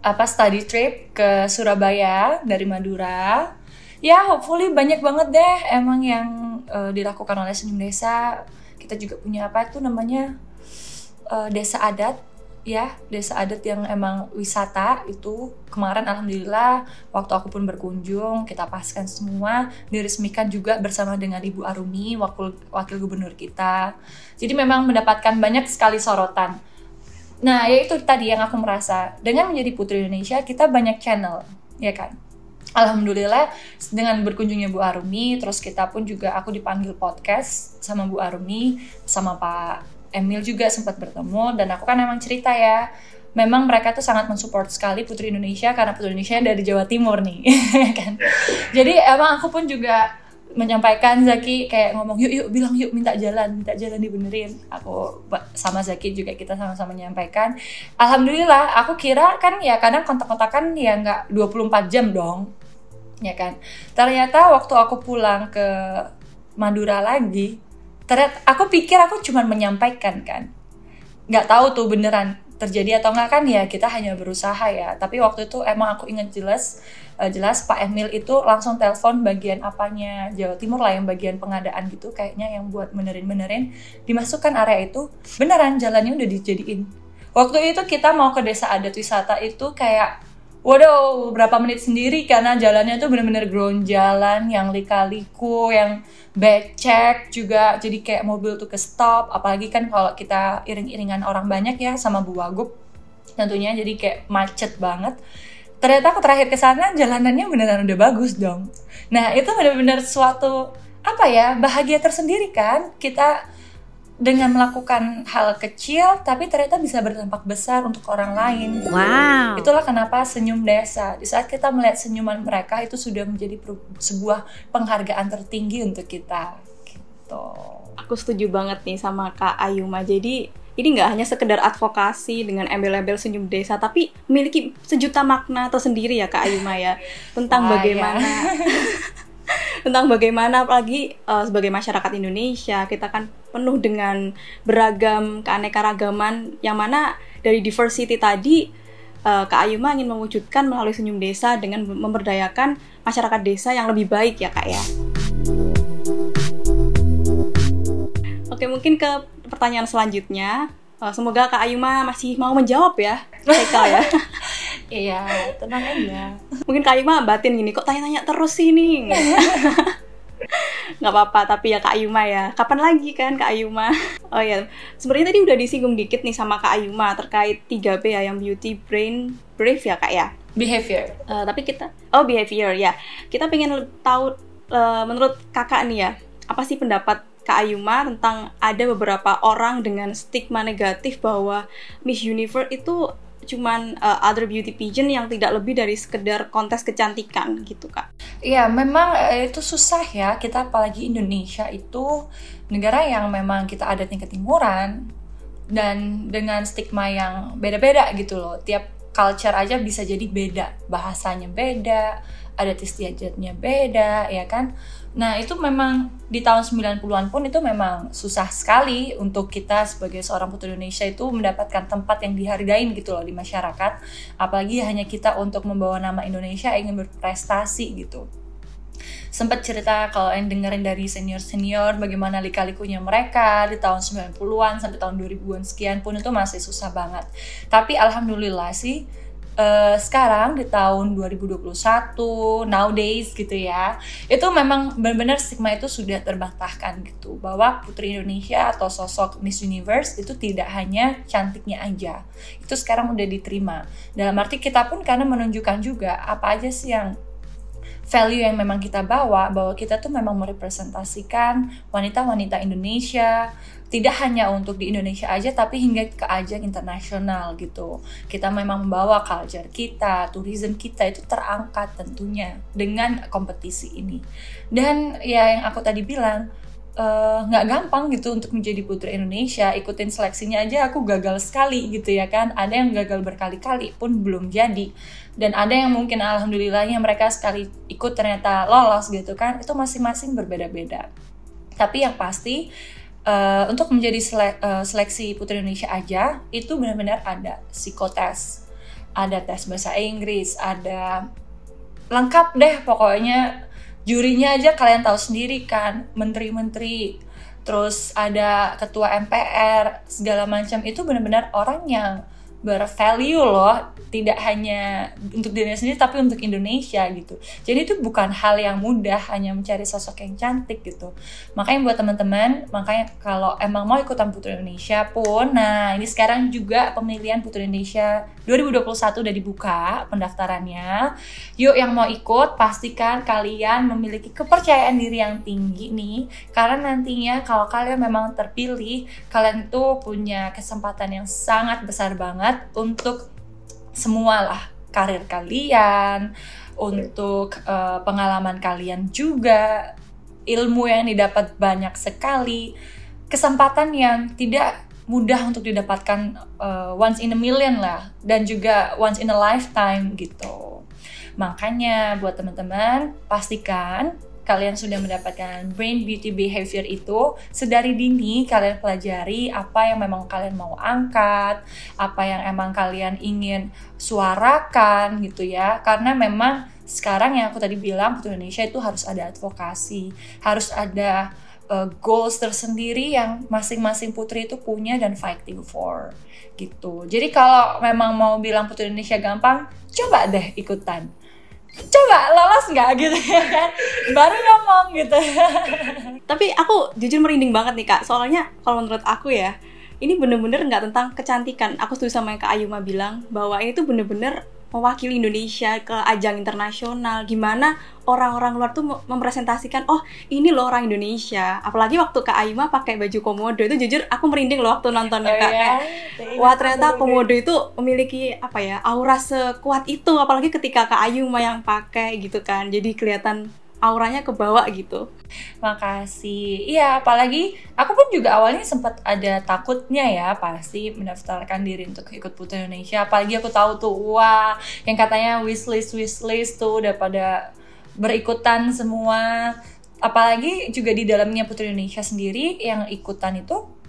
apa study trip ke Surabaya dari Madura. Ya, hopefully banyak banget deh emang yang uh, dilakukan oleh Senyum Desa. Kita juga punya apa itu namanya? Uh, desa adat ya desa adat yang emang wisata itu kemarin alhamdulillah waktu aku pun berkunjung kita paskan semua diresmikan juga bersama dengan Ibu Arumi wakil wakil gubernur kita. Jadi memang mendapatkan banyak sekali sorotan. Nah ya itu tadi yang aku merasa dengan menjadi putri Indonesia kita banyak channel ya kan? Alhamdulillah dengan berkunjungnya Bu Arumi, terus kita pun juga aku dipanggil podcast sama Bu Arumi, sama Pak Emil juga sempat bertemu dan aku kan emang cerita ya. Memang mereka tuh sangat mensupport sekali Putri Indonesia karena Putri Indonesia dari Jawa Timur nih (laughs) kan? Jadi emang aku pun juga menyampaikan Zaki kayak ngomong yuk yuk bilang yuk minta jalan minta jalan dibenerin. Aku sama Zaki juga kita sama-sama menyampaikan. Alhamdulillah aku kira kan ya kadang kontak-kontakan ya nggak 24 jam dong ya kan? Ternyata waktu aku pulang ke Madura lagi ternyata aku pikir aku cuma menyampaikan kan. Nggak tahu tuh beneran terjadi atau enggak kan ya kita hanya berusaha ya. Tapi waktu itu emang aku ingat jelas uh, jelas Pak Emil itu langsung telepon bagian apanya Jawa Timur lah yang bagian pengadaan gitu kayaknya yang buat benerin-benerin. Dimasukkan area itu beneran jalannya udah dijadiin. Waktu itu kita mau ke desa adat wisata itu kayak waduh berapa menit sendiri karena jalannya tuh bener-bener ground jalan yang lika-liku yang becek juga jadi kayak mobil tuh ke stop. Apalagi kan kalau kita iring-iringan orang banyak ya sama Bu Wagub tentunya jadi kayak macet banget. Ternyata aku terakhir ke sana jalanannya beneran udah bagus dong. Nah itu bener-bener suatu apa ya bahagia tersendiri kan? Kita dengan melakukan hal kecil tapi ternyata bisa berdampak besar untuk orang lain. Wow. Itulah kenapa senyum desa. Di saat kita melihat senyuman mereka itu sudah menjadi sebuah penghargaan tertinggi untuk kita. Gitu. Aku setuju banget nih sama Kak Ayuma. Jadi ini nggak hanya sekedar advokasi dengan embel-embel senyum desa, tapi memiliki sejuta makna tersendiri ya Kak Ayuma ya tentang Wah, bagaimana ya. (laughs) tentang bagaimana apalagi uh, sebagai masyarakat Indonesia kita kan penuh dengan beragam keanekaragaman yang mana dari diversity tadi uh, Kak Ayuma ingin mewujudkan melalui senyum desa dengan memberdayakan masyarakat desa yang lebih baik ya Kak ya. Oke mungkin ke pertanyaan selanjutnya. Uh, semoga Kak Ayuma masih mau menjawab ya, Haikal ya. (laughs) Iya, tenang aja. Mungkin Kak Yuma batin gini, kok tanya-tanya terus sih nih? (laughs) nggak apa-apa, tapi ya Kak Ayuma ya. Kapan lagi kan Kak Ayuma? (laughs) Oh ya, sebenarnya tadi udah disinggung dikit nih sama Kak Ayuma terkait 3B ya, yang beauty, brain, brave ya Kak ya? Behavior. Uh, tapi kita, oh behavior ya. Kita pengen tahu uh, menurut kakak nih ya, apa sih pendapat Kak Ayuma tentang ada beberapa orang dengan stigma negatif bahwa Miss Universe itu cuman uh, other beauty pageant yang tidak lebih dari sekedar kontes kecantikan gitu kak. Iya memang uh, itu susah ya. Kita apalagi Indonesia itu negara yang memang kita adatnya ketimuran dan dengan stigma yang beda-beda gitu loh. Tiap culture aja bisa jadi beda. Bahasanya beda adat istiadatnya beda ya kan nah itu memang di tahun 90-an pun itu memang susah sekali untuk kita sebagai seorang putri Indonesia itu mendapatkan tempat yang dihargain gitu loh di masyarakat apalagi hanya kita untuk membawa nama Indonesia ingin berprestasi gitu sempat cerita kalau yang dengerin dari senior-senior bagaimana lika-likunya mereka di tahun 90-an sampai tahun 2000-an sekian pun itu masih susah banget. Tapi alhamdulillah sih uh, sekarang di tahun 2021 nowadays gitu ya itu memang benar-benar stigma itu sudah terbantahkan gitu bahwa putri Indonesia atau sosok Miss Universe itu tidak hanya cantiknya aja itu sekarang udah diterima. Dalam arti kita pun karena menunjukkan juga apa aja sih yang value yang memang kita bawa bahwa kita tuh memang merepresentasikan wanita-wanita Indonesia tidak hanya untuk di Indonesia aja tapi hingga ke ajang internasional gitu. Kita memang membawa culture kita tourism kita itu terangkat tentunya dengan kompetisi ini. Dan ya yang aku tadi bilang Eh, nggak uh, gampang gitu untuk menjadi putri Indonesia. Ikutin seleksinya aja aku gagal sekali gitu ya kan. Ada yang gagal berkali-kali pun belum jadi. Dan ada yang mungkin alhamdulillahnya mereka sekali ikut ternyata lolos gitu kan. Itu masing-masing berbeda-beda. Tapi yang pasti uh, untuk menjadi sele uh, seleksi putri Indonesia aja itu benar-benar ada psikotes ada tes bahasa Inggris ada lengkap deh pokoknya. Jurinya aja kalian tahu sendiri kan menteri-menteri terus ada ketua MPR segala macam. Itu benar-benar orang yang bervalue loh tidak hanya untuk dirinya sendiri tapi untuk Indonesia gitu. Jadi itu bukan hal yang mudah hanya mencari sosok yang cantik gitu. Makanya buat teman-teman makanya kalau emang mau ikutan Putri Indonesia pun nah ini sekarang juga pemilihan Putri Indonesia 2021 udah dibuka pendaftarannya. Yuk yang mau ikut pastikan kalian memiliki kepercayaan diri yang tinggi nih. Karena nantinya kalau kalian memang terpilih kalian tuh punya kesempatan yang sangat besar banget banget untuk semualah karir kalian, untuk uh, pengalaman kalian juga, ilmu yang didapat banyak sekali, kesempatan yang tidak mudah untuk didapatkan uh, once in a million lah, dan juga once in a lifetime gitu. Makanya buat teman-teman pastikan kalian sudah mendapatkan brain beauty behavior itu sedari dini kalian pelajari apa yang memang kalian mau angkat apa yang emang kalian ingin suarakan gitu ya. Karena memang sekarang yang aku tadi bilang Putri Indonesia itu harus ada advokasi harus ada uh, goals tersendiri yang masing-masing putri itu punya dan fighting for gitu. Jadi kalau memang mau bilang Putri Indonesia gampang coba deh ikutan coba lolos nggak? Gitu ya kan? Baru ngomong gitu. Tapi aku jujur merinding banget nih kak. Soalnya kalau menurut aku ya ini bener-bener nggak tentang kecantikan. Aku setuju sama yang kak Ayuma bilang bahwa ini tuh bener-bener mewakili Indonesia ke ajang internasional gimana orang-orang luar tuh mempresentasikan oh ini loh orang Indonesia. Apalagi waktu Kak Aima pakai baju komodo itu jujur aku merinding loh waktu nontonnya oh, Kak. iya? wah ternyata komodo itu memiliki apa ya aura sekuat itu. Apalagi ketika Kak Ayuma yang pakai gitu kan jadi kelihatan auranya ke bawah gitu. Makasih. Iya, apalagi aku pun juga awalnya sempat ada takutnya ya pasti mendaftarkan diri untuk ikut Putri Indonesia. Apalagi aku tahu tuh wah yang katanya wishlist wishlist tuh udah pada berikutan semua. Apalagi juga di dalamnya Putri Indonesia sendiri yang ikutan itu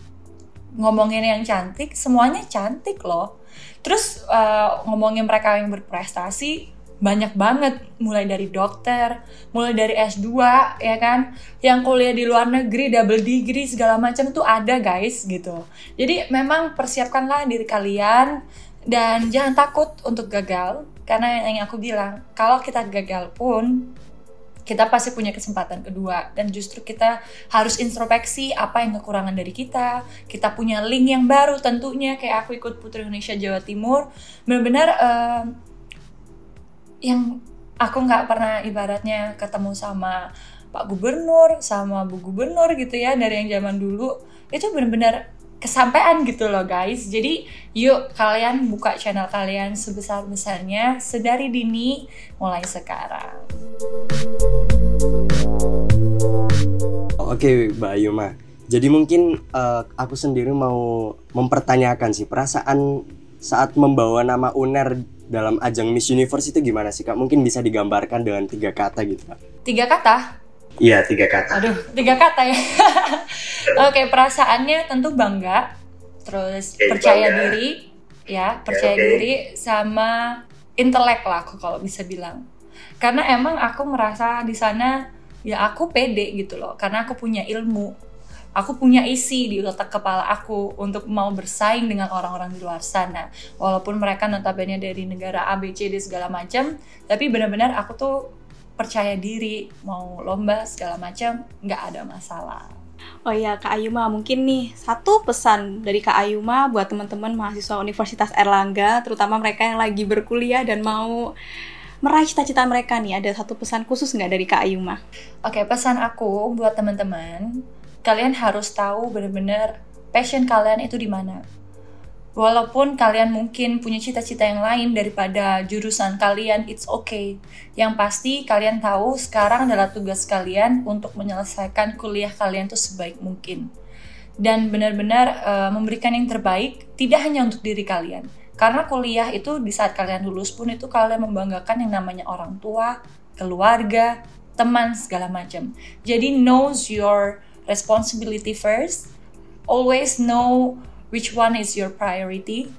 ngomongin yang cantik, semuanya cantik loh. Terus uh, ngomongin mereka yang berprestasi, banyak banget mulai dari dokter, mulai dari S2 ya kan, yang kuliah di luar negeri, double degree segala macam itu ada guys gitu. Jadi memang persiapkanlah diri kalian dan jangan takut untuk gagal. Karena yang aku bilang kalau kita gagal pun kita pasti punya kesempatan kedua. Dan justru kita harus introspeksi apa yang kekurangan dari kita. Kita punya link yang baru tentunya kayak aku ikut Putri Indonesia Jawa Timur. Benar-benar uh, yang aku nggak pernah ibaratnya ketemu sama Pak Gubernur sama Bu Gubernur gitu ya dari yang zaman dulu. Itu benar-benar kesampaian gitu loh guys. Jadi yuk kalian buka channel kalian sebesar-besarnya sedari dini mulai sekarang. Oke Mbak Ayuma jadi mungkin uh, aku sendiri mau mempertanyakan sih perasaan saat membawa nama UNER dalam ajang Miss Universe itu gimana sih kak? Mungkin bisa digambarkan dengan tiga kata gitu kak? Tiga kata? Iya tiga kata. Aduh, tiga kata ya. (laughs) Oke, perasaannya tentu bangga, terus Oke, percaya bangga. diri, ya percaya oke. diri sama intelek lah aku kalau bisa bilang. Karena emang aku merasa di sana ya aku pede gitu loh, karena aku punya ilmu, aku punya isi di otak kepala aku untuk mau bersaing dengan orang-orang di luar sana. Walaupun mereka notabene dari negara A, B, C, D segala macam, tapi benar-benar aku tuh percaya diri mau lomba segala macam nggak ada masalah. Oh iya Kak Ayuma, mungkin nih satu pesan dari Kak Ayuma buat teman-teman mahasiswa Universitas Erlangga, terutama mereka yang lagi berkuliah dan mau meraih cita-cita mereka nih. Ada satu pesan khusus nggak dari Kak Ayuma? Oke, pesan aku buat teman-teman, kalian harus tahu benar-benar passion kalian itu di mana. Walaupun kalian mungkin punya cita-cita yang lain daripada jurusan kalian, it's okay. Yang pasti kalian tahu sekarang adalah tugas kalian untuk menyelesaikan kuliah kalian tuh sebaik mungkin. Dan benar-benar eh, memberikan yang terbaik tidak hanya untuk diri kalian. Karena kuliah itu di saat kalian lulus pun itu kalian membanggakan yang namanya orang tua, keluarga, teman segala macam. Jadi knows your responsibility first. Always know which one is your priority.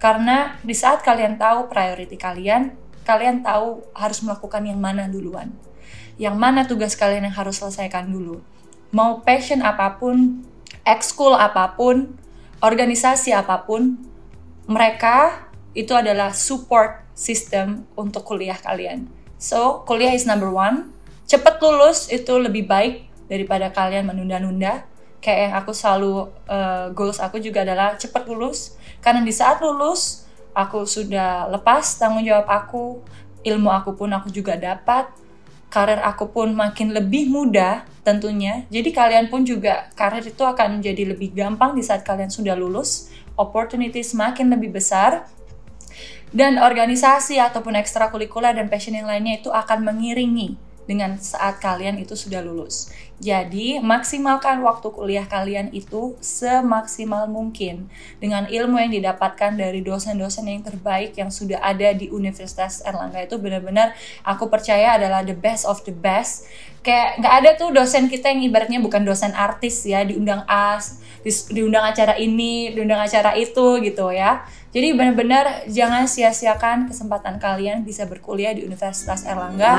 Karena di saat kalian tahu priority kalian, kalian tahu harus melakukan yang mana duluan. Yang mana tugas kalian yang harus selesaikan dulu. Mau passion apa pun, ekskul apa pun, organisasi apa pun, mereka itu adalah support system untuk kuliah kalian. So, kuliah is number one. Cepet lulus itu lebih baik daripada kalian menunda-nunda. Kayak yang aku selalu, uh, goals aku juga adalah cepet lulus. Karena di saat lulus, aku sudah lepas tanggung jawab aku, ilmu aku pun aku juga dapat, karir aku pun makin lebih mudah tentunya. Jadi kalian pun juga karir itu akan menjadi lebih gampang di saat kalian sudah lulus, opportunities makin lebih besar, dan organisasi ataupun ekstrakurikuler dan passion yang lainnya itu akan mengiringi dengan saat kalian itu sudah lulus. Jadi, maksimalkan waktu kuliah kalian itu semaksimal mungkin dengan ilmu yang didapatkan dari dosen-dosen yang terbaik yang sudah ada di Universitas Erlangga itu benar-benar aku percaya adalah the best of the best. Kayak nggak ada tuh dosen kita yang ibaratnya bukan dosen artis ya, diundang as, di- diundang acara ini, diundang acara itu gitu ya. Jadi benar-benar jangan sia-siakan kesempatan kalian bisa berkuliah di Universitas Erlangga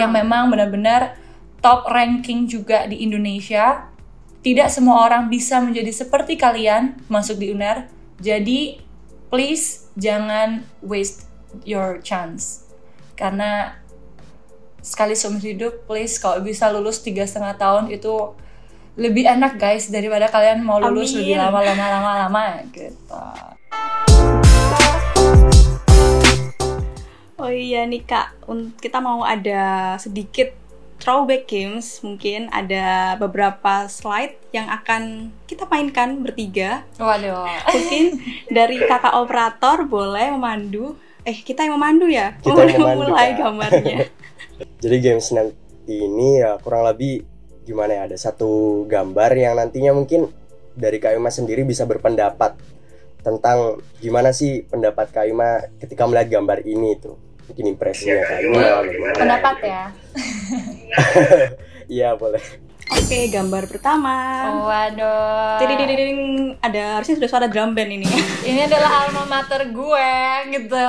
yang memang benar-benar top ranking juga di Indonesia. Tidak semua orang bisa menjadi seperti kalian masuk di UNER. Jadi please jangan waste your chance. Karena sekali seumur hidup, please kalau bisa lulus tiga setengah tahun itu lebih enak guys daripada kalian mau lulus Amin. lebih lama-lama lama-lama gitu. Oh iya nih Kak, un- kita mau ada sedikit throwback games. Mungkin ada beberapa slide yang akan kita mainkan bertiga. Waduh. Mungkin (laughs) dari kakak operator boleh memandu. Eh, kita yang memandu ya? Kita yang memandu, Mulai Kak. gambarnya. (laughs) Jadi games nanti ini ya kurang lebih gimana ya ada satu gambar yang nantinya mungkin dari Kak Ima sendiri bisa berpendapat tentang gimana sih pendapat Kak Ima ketika melihat gambar ini tuh mungkin impresinya Kak Ima bagaimana Pendapat ya. (laughs) iya boleh Oke, gambar pertama. Waduh. Tididididing. Ada harusnya sudah suara drum band ini. (laughs) Ini adalah alma mater gue gitu. (laughs)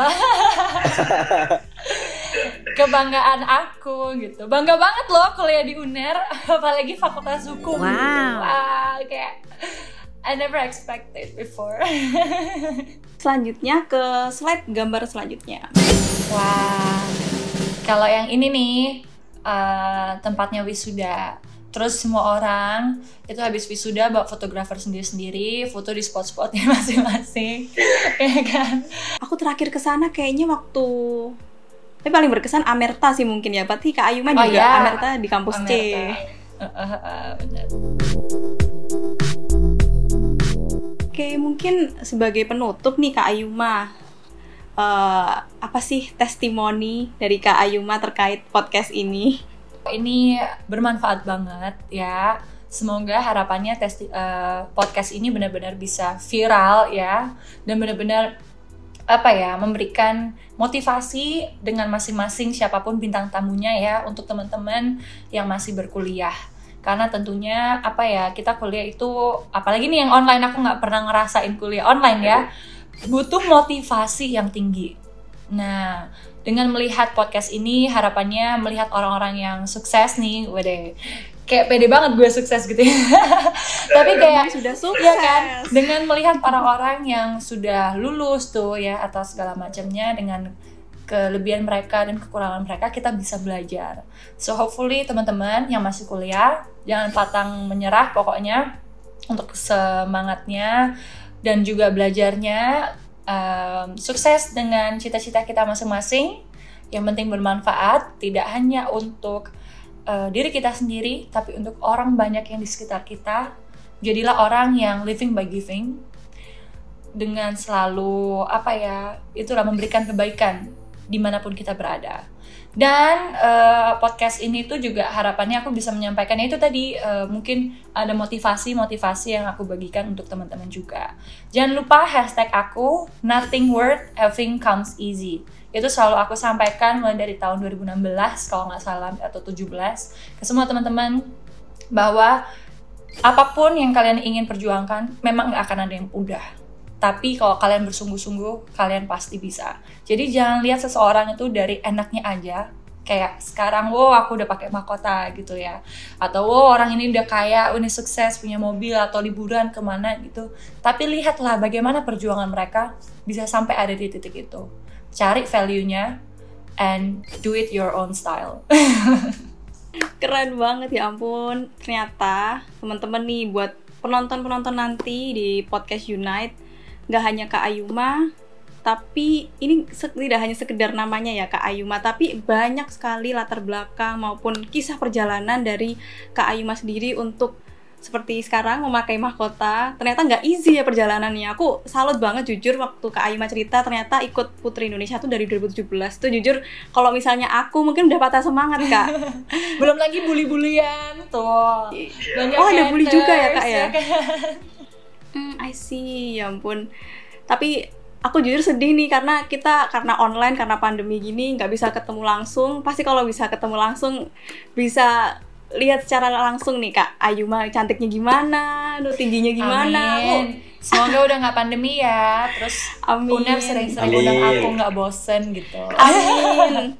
Kebanggaan aku gitu. Bangga banget loh kuliah di UNER, apalagi Fakultas Hukum. Wow. Gitu. Wah, kayak I never expected before. (laughs) Selanjutnya ke slide gambar selanjutnya. Wah, kalau yang ini nih eh, tempatnya wisuda. Terus semua orang itu habis wisuda bawa fotografer sendiri-sendiri, foto di spot-spotnya (laughs) masing-masing, (laughs) ya kan? Aku terakhir ke sana kayaknya waktu tapi paling berkesan Amerta sih mungkin ya. Berarti Kak Ayuma Oh juga iya. Amerta di kampus C. Amerta. Eh, eh, eh, benar. Oke, mungkin sebagai penutup nih Kak Ayuma. eh, apa sih testimoni dari Kak Ayuma terkait podcast ini? Ini bermanfaat banget ya. Semoga harapannya testi- eh, podcast ini benar-benar bisa viral ya dan benar-benar apa ya memberikan motivasi dengan masing-masing siapa pun bintang tamunya ya untuk teman-teman yang masih berkuliah karena tentunya apa ya kita kuliah itu apalagi nih yang online aku nggak pernah ngerasain kuliah online ya. Butuh motivasi yang tinggi. Nah dengan melihat podcast ini harapannya melihat orang-orang yang sukses nih wede. Kayak pede banget gue sukses gitu ya. (laughs) Tapi kayak sudah sukses. ya kan dengan melihat orang-orang yang sudah lulus tuh ya atau segala macamnya dengan kelebihan mereka dan kekurangan mereka kita bisa belajar. So hopefully teman-teman yang masih kuliah jangan patang menyerah pokoknya untuk semangatnya dan juga belajarnya um, sukses dengan cita-cita kita masing-masing. Yang penting bermanfaat, tidak hanya untuk uh, diri kita sendiri, tapi untuk orang banyak yang di sekitar kita. Jadilah orang yang living by giving dengan selalu apa ya, itulah memberikan kebaikan di mana pun kita berada. Dan uh, podcast ini tuh juga harapannya aku bisa menyampaikan itu tadi uh, mungkin ada motivasi-motivasi yang aku bagikan untuk teman-teman juga. Jangan lupa hashtag aku nothing worth having comes easy. Itu selalu aku sampaikan mulai dari tahun 2016 kalau nggak salah atau 17 ke semua teman-teman bahwa apa pun yang kalian ingin perjuangkan memang nggak akan ada yang mudah tapi kalau kalian bersungguh-sungguh kalian pasti bisa. Jadi jangan lihat seseorang itu dari enaknya aja. Kayak sekarang wow aku udah pakai mahkota gitu ya. Atau wow orang ini udah kaya ini sukses punya mobil atau liburan ke mana gitu. Tapi lihatlah bagaimana perjuangan mereka bisa sampai ada di titik itu. Cari value-nya and do it your own style. (laughs) Keren banget ya ampun. Ternyata teman-teman nih buat penonton-penonton nanti di podcast Unite nggak hanya Kak Ayuma tapi ini tidak hanya sekedar namanya ya Kak Ayuma tapi banyak sekali latar belakang maupun kisah perjalanan dari Kak Ayuma sendiri untuk seperti sekarang memakai mahkota. Ternyata nggak easy ya perjalanannya. Aku salut banget jujur waktu Kak Ayuma cerita ternyata ikut Putri Indonesia tuh dari 2017 tuh jujur kalau misalnya aku mungkin udah patah semangat Kak. (laughs) Belum lagi bully-bulian tuh. Banyak oh ada bully juga ya Kak ya, ya kan? Hmm, I see ya ampun tapi aku jujur sedih nih karena kita karena online karena pandemi gini nggak bisa ketemu langsung pasti kalau bisa ketemu langsung bisa lihat secara langsung nih kak Ayuma cantiknya gimana, lu tingginya gimana. Amin. Oh. Semoga udah nggak pandemi ya. Terus Amin. Sering-sering undang aku nggak bosen gitu. Amin.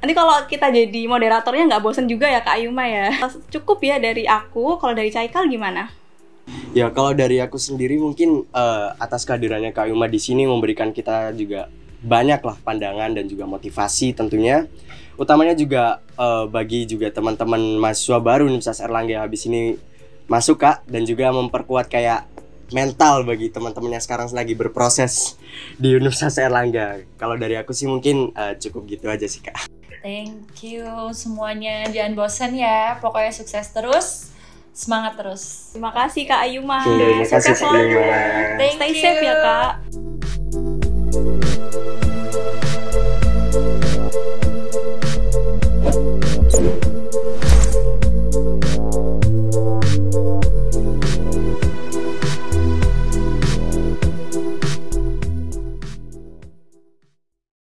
Nanti kalau kita jadi moderatornya nggak bosen juga ya kak Ayuma ya. Cukup ya dari aku. Kalau dari Caikal gimana? Ya kalau dari aku sendiri mungkin uh, atas kehadirannya Kak Yuma di sini memberikan kita juga banyak lah pandangan dan juga motivasi tentunya. Utamanya juga uh, bagi juga teman-teman mahasiswa baru Universitas Erlangga habis ini masuk Kak dan juga memperkuat kayak mental bagi teman-teman yang sekarang lagi berproses di Universitas Erlangga. Kalau dari aku sih mungkin uh, cukup gitu aja sih Kak. Thank you semuanya. Jangan bosan ya. Pokoknya sukses terus semangat terus. Terima kasih Kak Ayuma. Terima kasih Kak Ayuma. Thank Stay safe ya Kak.